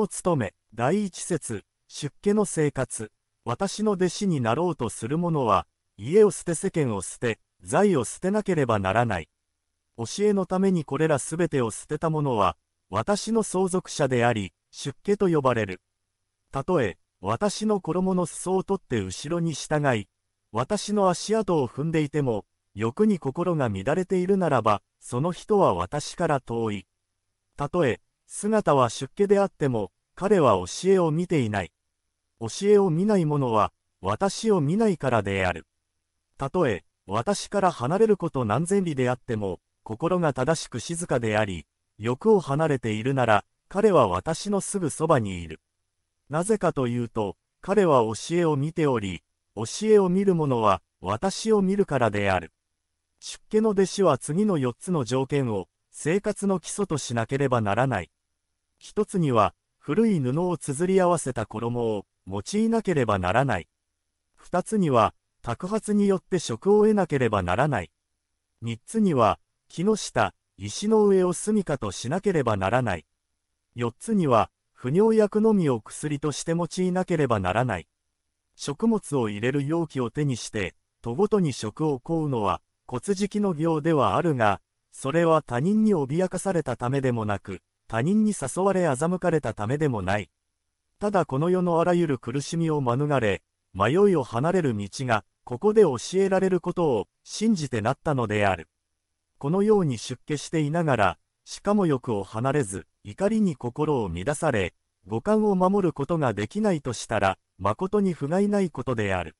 の務め、第一節、出家の生活。私の弟子になろうとする者は、家を捨て世間を捨て、財を捨てなければならない。教えのためにこれらすべてを捨てた者は、私の相続者であり、出家と呼ばれる。たとえ、私の衣の裾を取って後ろに従い、私の足跡を踏んでいても、欲に心が乱れているならば、その人は私から遠い。たとえ、姿は出家であっても、彼は教えを見ていない。教えを見ない者は、私を見ないからである。たとえ、私から離れること何千里であっても、心が正しく静かであり、欲を離れているなら、彼は私のすぐそばにいる。なぜかというと、彼は教えを見ており、教えを見る者は私を見るからである。出家の弟子は次の4つの条件を生活の基礎としなければならない。一つには、古い布を綴り合わせた衣を用いなければならない。二つには、托発によって職を得なければならない。三つには、木の下、石の上を住処としなければならない。四つには、不尿薬のみを薬として用いなければならない。食物を入れる容器を手にして、とごとに食を乞うのは、骨敷の行ではあるが、それは他人に脅かされたためでもなく、他人に誘われ欺かれたためでもない。ただこの世のあらゆる苦しみを免れ、迷いを離れる道が、ここで教えられることを信じてなったのである。このように出家していながら、しかも欲を離れず、怒りに心を乱され、五感を守ることができないとしたら、誠に不甲斐ないことである。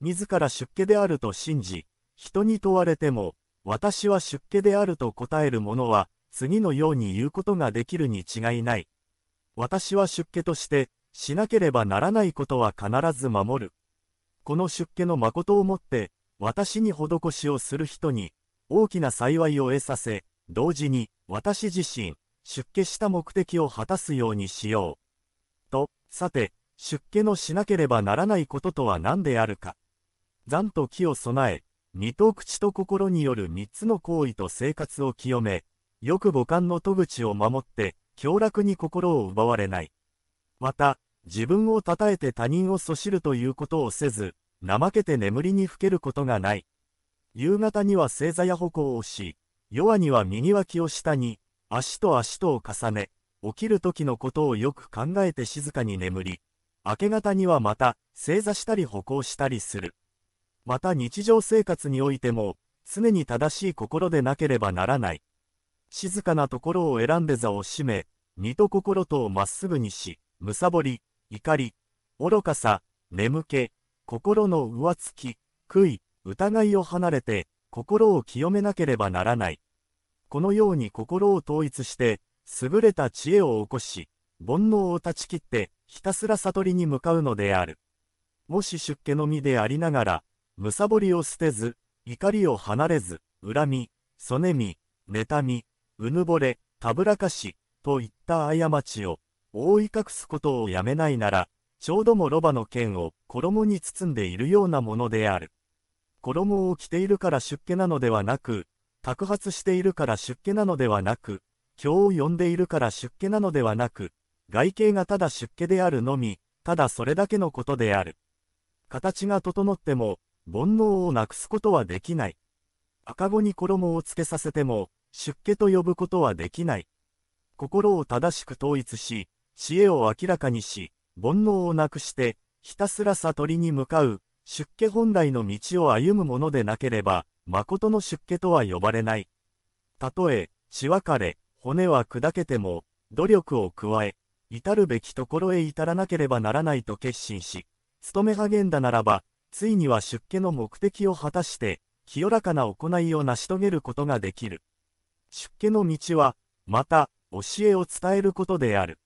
自ら出家であると信じ、人に問われても、私は出家であると答える者は、次のように言うことができるに違いない。私は出家として、しなければならないことは必ず守る。この出家の誠をもって、私に施しをする人に、大きな幸いを得させ、同時に、私自身、出家した目的を果たすようにしよう。と、さて、出家のしなければならないこととは何であるか。残と木を備え、二と口と心による三つの行為と生活を清め、よく母感の戸口を守って、強楽に心を奪われない。また、自分を称えて他人をそしるということをせず、怠けて眠りにふけることがない。夕方には正座や歩行をし、夜には右脇を下に、足と足とを重ね、起きる時のことをよく考えて静かに眠り、明け方にはまた、正座したり歩行したりする。また日常生活においても、常に正しい心でなければならない。静かなところを選んで座を閉め、身と心とをまっすぐにし、むさぼり、怒り、愚かさ、眠気、心の上つき、悔い、疑いを離れて、心を清めなければならない。このように心を統一して、優れた知恵を起こし、煩悩を断ち切って、ひたすら悟りに向かうのである。もし出家の身でありながら、むさぼりを捨てず、怒りを離れず、恨み、そねみ、妬み、うぬぼれ、たぶらかし、といった過ちを、覆い隠すことをやめないなら、ちょうどもロバの剣を衣に包んでいるようなものである。衣を着ているから出家なのではなく、托発しているから出家なのではなく、経を呼んでいるから出家なのではなく、外形がただ出家であるのみ、ただそれだけのことである。形が整っても、煩悩をなくすことはできない。赤子に衣をつけさせても、出家と呼ぶことはできない。心を正しく統一し、知恵を明らかにし、煩悩をなくして、ひたすら悟りに向かう、出家本来の道を歩むものでなければ、誠の出家とは呼ばれない。たとえ、血別れ、骨は砕けても、努力を加え、至るべきところへ至らなければならないと決心し、勤め励んだならば、ついには出家の目的を果たして、清らかな行いを成し遂げることができる。出家の道は、また、教えを伝えることである。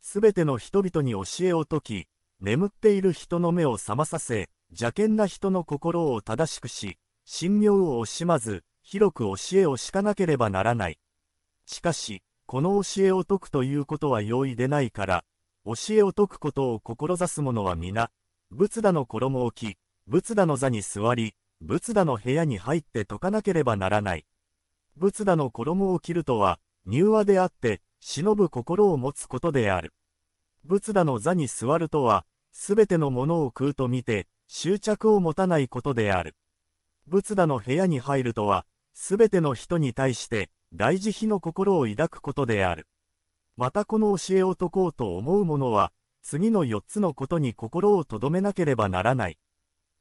すべての人々に教えを説き、眠っている人の目を覚まさせ、邪険な人の心を正しくし、神妙を惜しまず、広く教えを敷かなければならない。しかし、この教えを説くということは容易でないから、教えを説くことを志す者は皆、仏陀の衣を着、仏陀の座に座り、仏陀の部屋に入って説かなければならない。仏陀の衣を着るとは、柔和であって、忍ぶ心を持つことである。仏陀の座に座るとは、すべてのものを空と見て、執着を持たないことである。仏陀の部屋に入るとは、すべての人に対して、大慈悲の心を抱くことである。またこの教えを説こうと思う者は、次の4つのことに心を留めなければならない。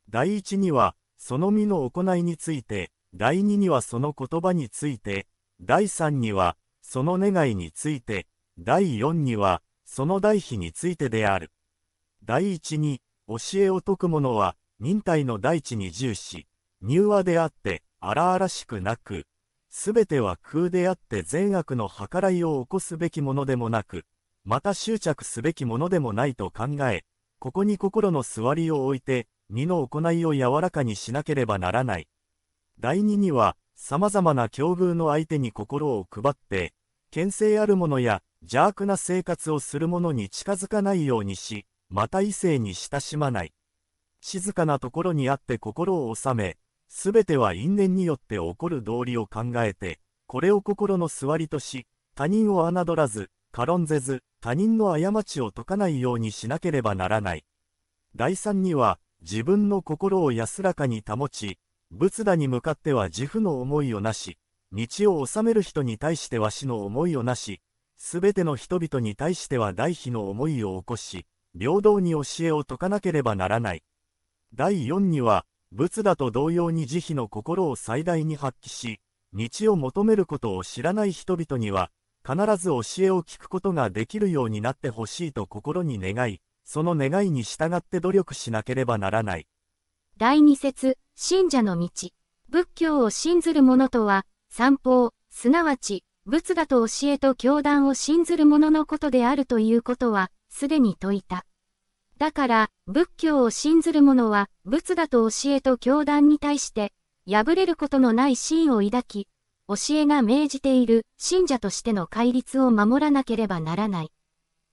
第一には、その身の行いについて、第二にはその言葉について、第三には、その願いについて、第四には、その代費についてである。第一に、教えを説く者は、忍耐の大地に重視、柔和であって、荒々しくなく、すべては空であって善悪の計らいを起こすべきものでもなく、また執着すべきものでもないと考え、ここに心の座りを置いて、身の行いを柔らかにしなければならない。第二には、様々な境遇の相手に心を配って、牽制ある者や邪悪な生活をする者に近づかないようにし、また異性に親しまない。静かなところにあって心を収め、すべては因縁によって起こる道理を考えて、これを心の座りとし、他人を侮らず、軽んぜず、他人の過ちを解かないようにしなければならない。第三には、自分の心を安らかに保ち、仏陀に向かっては自負の思いをなし、道を治める人に対しては死の思いをなし、すべての人々に対しては大悲の思いを起こし、平等に教えを説かなければならない。第4には、仏陀と同様に慈悲の心を最大に発揮し、道を求めることを知らない人々には、必ず教えを聞くことができるようになってほしいと心に願い、その願いに従って努力しなければならない。第二節、信者の道。仏教を信ずる者とは、三法、すなわち、仏だと教えと教団を信ずる者のことであるということは、すでに説いた。だから、仏教を信ずる者は、仏だと教えと教団に対して、破れることのない信を抱き、教えが命じている信者としての戒律を守らなければならない。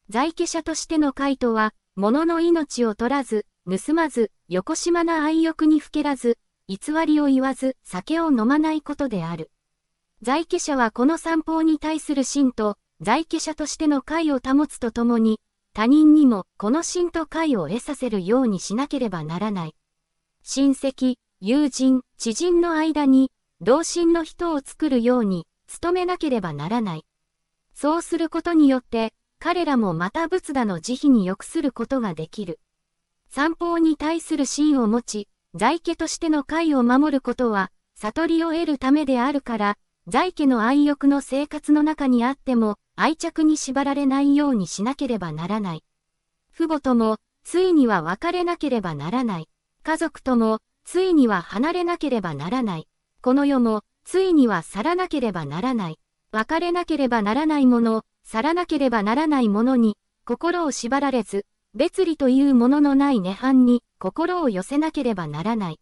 在家者としての回答は、物の命を取らず、盗まず、横島な愛欲にふけらず、偽りを言わず、酒を飲まないことである。在家者はこの散歩に対する信と、在家者としての会を保つとともに、他人にもこの信と会を得させるようにしなければならない。親戚、友人、知人の間に、同心の人を作るように、努めなければならない。そうすることによって、彼らもまた仏陀の慈悲に良くすることができる。散歩に対する心を持ち、在家としての会を守ることは、悟りを得るためであるから、在家の愛欲の生活の中にあっても、愛着に縛られないようにしなければならない。父母とも、ついには別れなければならない。家族とも、ついには離れなければならない。この世も、ついには去らなければならない。別れなければならないもの、去らなければならないものに、心を縛られず、別離というもののない涅槃に、心を寄せなければならない。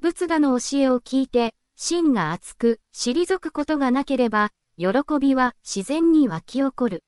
仏陀の教えを聞いて、心が熱く、退くことがなければ、喜びは自然に湧き起こる。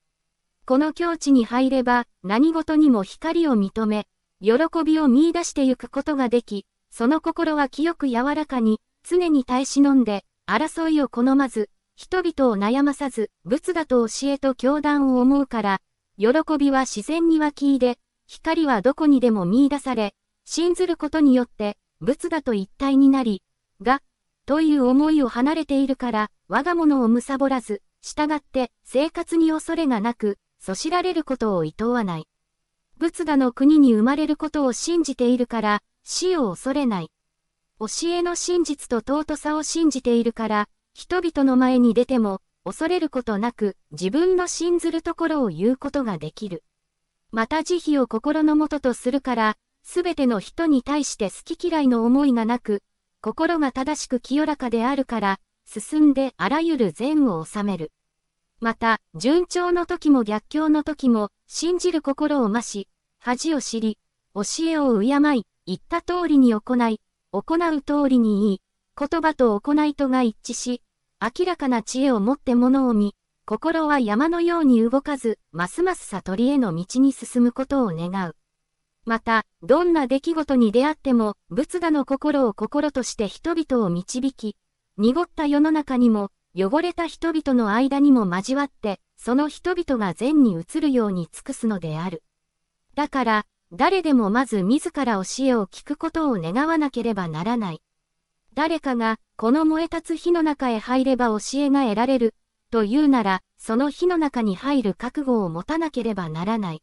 この境地に入れば、何事にも光を認め、喜びを見出してゆくことができ、その心は清く柔らかに、常に耐え忍んで、争いを好まず、人々を悩まさず、仏だと教えと教団を思うから、喜びは自然に湧き入れ、光はどこにでも見出され、信ずることによって、仏だと一体になり、が、という思いを離れているから、我が物を貪らず、従って生活に恐れがなく、そしられることを厭わない。仏陀の国に生まれることを信じているから、死を恐れない。教えの真実と尊さを信じているから、人々の前に出ても、恐れることなく、自分の信ずるところを言うことができる。また慈悲を心のもととするから、すべての人に対して好き嫌いの思いがなく、心が正しく清らかであるから、進んであらゆる善を収める。また、順調の時も逆境の時も、信じる心を増し、恥を知り、教えを敬い、言った通りに行い、行う通りに言い、言葉と行いとが一致し、明らかな知恵を持って物を見、心は山のように動かず、ますます悟りへの道に進むことを願う。また、どんな出来事に出会っても、仏陀の心を心として人々を導き、濁った世の中にも、汚れた人々の間にも交わって、その人々が善に移るように尽くすのである。だから、誰でもまず自ら教えを聞くことを願わなければならない。誰かが、この燃え立つ火の中へ入れば教えが得られる、というなら、その火の中に入る覚悟を持たなければならない。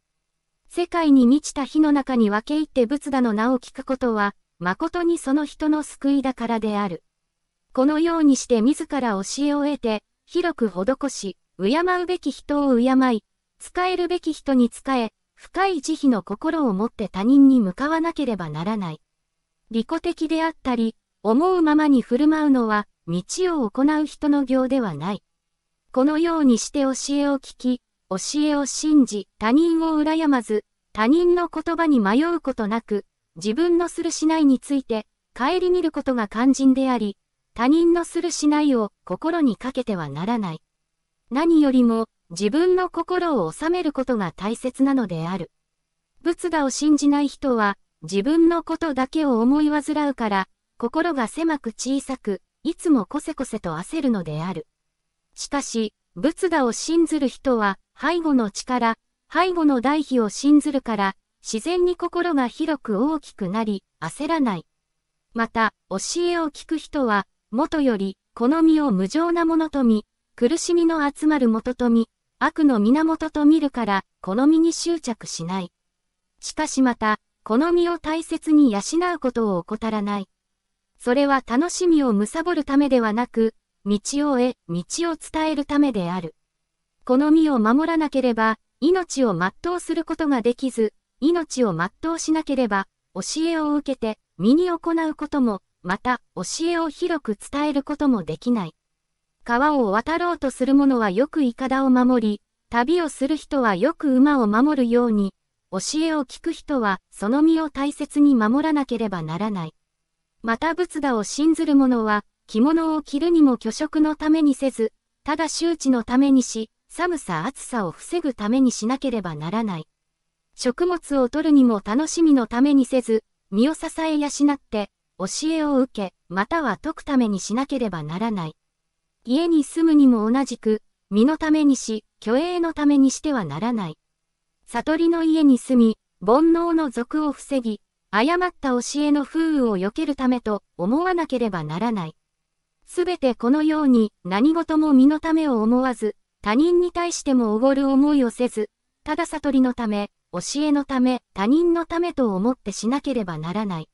世界に満ちた火の中に分け入って仏陀の名を聞くことは、誠にその人の救いだからである。このようにして自ら教えを得て、広く施し、敬うべき人を敬い、使えるべき人に使え、深い慈悲の心を持って他人に向かわなければならない。利己的であったり、思うままに振る舞うのは、道を行う人の行ではない。このようにして教えを聞き、教えを信じ、他人を羨まず、他人の言葉に迷うことなく、自分のするしないについて、顧みることが肝心であり、他人のするしないを心にかけてはならない。何よりも、自分の心を収めることが大切なのである。仏陀を信じない人は、自分のことだけを思い煩うから、心が狭く小さく、いつもこせこせと焦るのである。しかし、仏陀を信ずる人は、背後の力、背後の代費を信ずるから、自然に心が広く大きくなり、焦らない。また、教えを聞く人は、元より、好みを無情なものと見、苦しみの集まる元と見、悪の源と見るから、好みに執着しない。しかしまた、好みを大切に養うことを怠らない。それは楽しみを貪るためではなく、道を得、道を伝えるためである。好みを守らなければ、命を全うすることができず、命を全うしなければ、教えを受けて、身に行うことも、また、教えを広く伝えることもできない。川を渡ろうとする者はよくイカダを守り、旅をする人はよく馬を守るように、教えを聞く人はその身を大切に守らなければならない。また仏陀を信ずる者は、着物を着るにも虚食のためにせず、ただ周知のためにし、寒さ暑さを防ぐためにしなければならない。食物を取るにも楽しみのためにせず、身を支え養って、教えを受け、または解くためにしなければならない。家に住むにも同じく、身のためにし、虚栄のためにしてはならない。悟りの家に住み、煩悩の俗を防ぎ、誤った教えの風雨を避けるためと思わなければならない。すべてこのように何事も身のためを思わず、他人に対してもおごる思いをせず、ただ悟りのため、教えのため、他人のためと思ってしなければならない。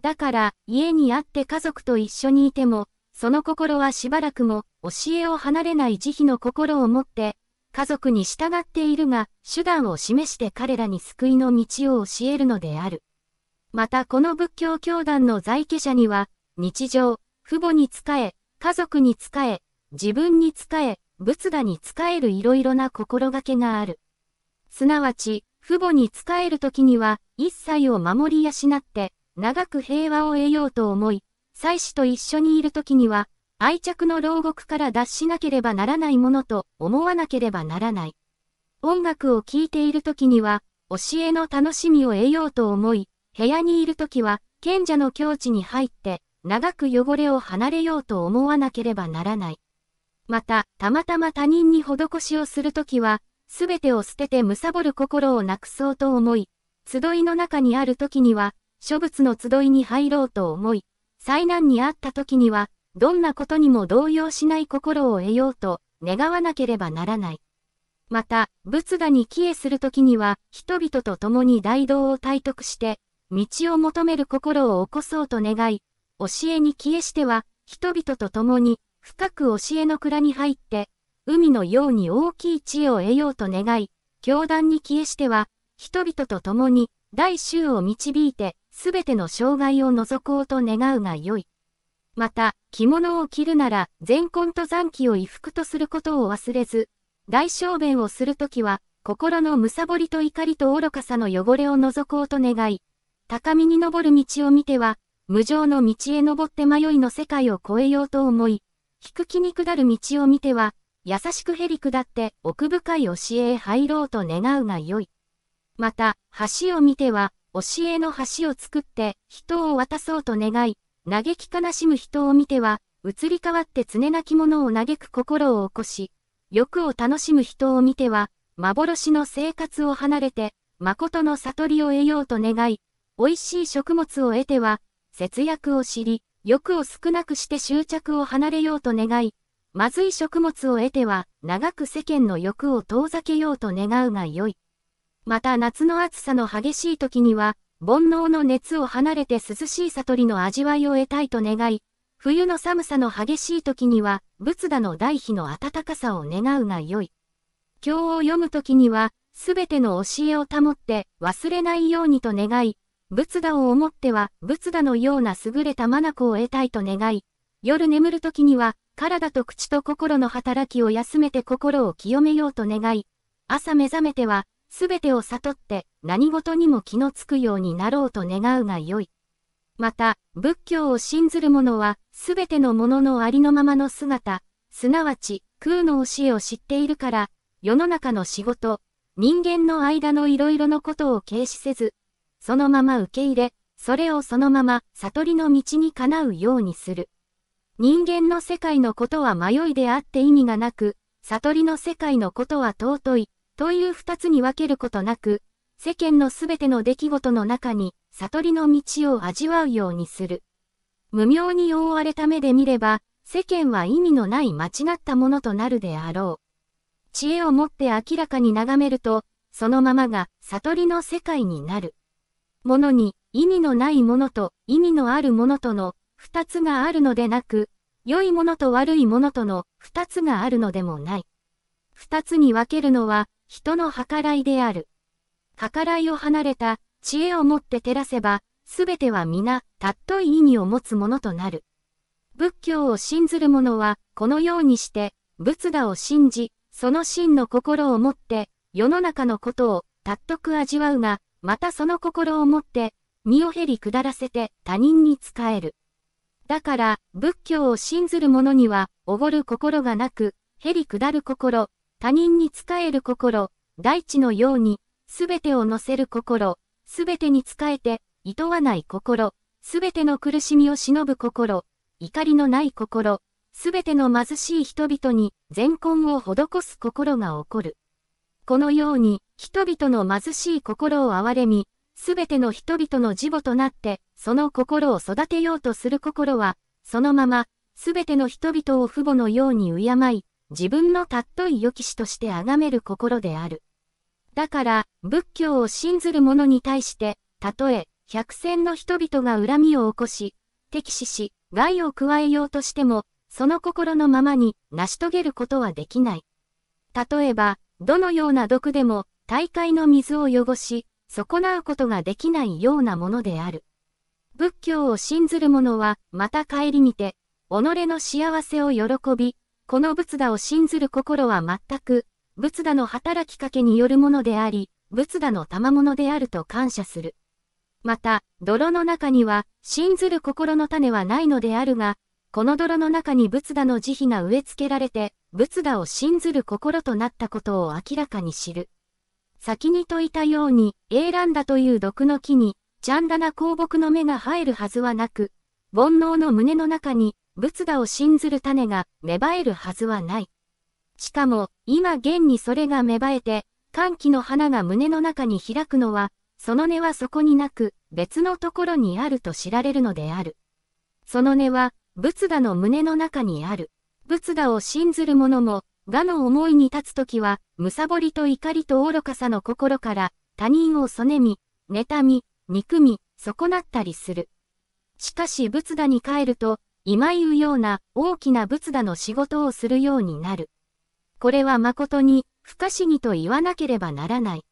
だから、家にあって家族と一緒にいても、その心はしばらくも、教えを離れない慈悲の心を持って、家族に従っているが、手段を示して彼らに救いの道を教えるのである。またこの仏教教団の在家者には、日常、父母に仕え、家族に仕え、自分に仕え、仏陀に仕えるいろいろな心がけがある。すなわち、父母に仕えるときには、一切を守り養って、長く平和を得ようと思い、妻子と一緒にいるときには、愛着の牢獄から脱しなければならないものと思わなければならない。音楽を聴いているときには、教えの楽しみを得ようと思い、部屋にいるときは、賢者の境地に入って、長く汚れを離れようと思わなければならない。また、たまたま他人に施しをするときは、すべてを捨てて貪る心をなくそうと思い、集いの中にあるときには、諸仏の集いに入ろうと思い、災難にあったときには、どんなことにも動揺しない心を得ようと願わなければならない。また、仏陀に帰依するときには、人々と共に大道を体得して、道を求める心を起こそうと願い、教えに帰依しては、人々と共に、深く教えの蔵に入って、海のように大きい知恵を得ようと願い、教団に帰依しては、人々と共に、大衆を導いて、すべての障害を除こうと願うがよい。また、着物を着るなら、全根と残機を衣服とすることを忘れず、大小便をするときは、心の貪りと怒りと愚かさの汚れを除こうと願い、高みに登る道を見ては、無常の道へ登って迷いの世界を越えようと思い、低きに下る道を見ては、優しくへり下って奥深い教えへ入ろうと願うがよい。また、橋を見ては、教えの橋を作って人を渡そうと願い、嘆き悲しむ人を見ては、移り変わって常なき者を嘆く心を起こし、欲を楽しむ人を見ては、幻の生活を離れて、誠の悟りを得ようと願い、美味しい食物を得ては、節約を知り、欲を少なくして執着を離れようと願い、まずい食物を得ては、長く世間の欲を遠ざけようと願うがよい。また夏の暑さの激しい時には、煩悩の熱を離れて涼しい悟りの味わいを得たいと願い、冬の寒さの激しい時には、仏陀の大悲の暖かさを願うがよい。経を読む時には、すべての教えを保って忘れないようにと願い、仏陀を思っては仏陀のような優れた眼を得たいと願い、夜眠る時には、体と口と心の働きを休めて心を清めようと願い、朝目覚めては、すべてを悟って何事にも気のつくようになろうと願うがよい。また、仏教を信ずる者は、すべてのもののありのままの姿、すなわち空の教えを知っているから、世の中の仕事、人間の間のいろいろのことを軽視せず、そのまま受け入れ、それをそのまま悟りの道にかなうようにする。人間の世界のことは迷いであって意味がなく、悟りの世界のことは尊い、という二つに分けることなく、世間のすべての出来事の中に、悟りの道を味わうようにする。無明に覆われた目で見れば、世間は意味のない間違ったものとなるであろう。知恵をもって明らかに眺めると、そのままが悟りの世界になる。ものに意味のないものと意味のあるものとの二つがあるのでなく、良いものと悪いものとの二つがあるのでもない。二つに分けるのは人の計らいである。計らいを離れた知恵をもって照らせば、すべては皆、たっとい意味を持つものとなる。仏教を信ずる者は、このようにして、仏陀を信じ、その真の心を持って、世の中のことを、たっとく味わうが、またその心を持って、身を減り下らせて他人に仕える。だから、仏教を信ずる者には、おごる心がなく、減り下る心、他人に仕える心、大地のように、すべてを乗せる心、すべてに仕えて、厭わない心、すべての苦しみを忍ぶ心、怒りのない心、すべての貧しい人々に善根を施す心が起こる。このように、人々の貧しい心を憐れみ、すべての人々の自母となって、その心を育てようとする心は、そのまま、すべての人々を父母のように敬い、自分の尊い良き師として崇める心である。だから、仏教を信ずる者に対して、たとえ、百戦の人々が恨みを起こし、敵視し、害を加えようとしても、その心のままに成し遂げることはできない。例えば、どのような毒でも、大海の水を汚し、損なうことができないようなものである。仏教を信ずる者は、また顧みて、己の幸せを喜び、この仏陀を信ずる心は全く、仏陀の働きかけによるものであり、仏陀の賜物であると感謝する。また、泥の中には、信ずる心の種はないのであるが、この泥の中に仏陀の慈悲が植え付けられて、仏陀を信ずる心となったことを明らかに知る。先に説いたように、エーランダという毒の木に、ちゃんだな香木の芽が生えるはずはなく、煩悩の胸の中に、仏陀を信ずる種が芽生えるはずはない。しかも、今現にそれが芽生えて、歓喜の花が胸の中に開くのは、その根はそこになく、別のところにあると知られるのである。その根は、仏陀の胸の中にある。仏陀を信ずる者も、我の思いに立つときは、むさぼりと怒りと愚かさの心から、他人をそねみ、妬み、憎み、損なったりする。しかし仏陀に帰ると、今言うような大きな仏陀の仕事をするようになる。これは誠に不可思議と言わなければならない。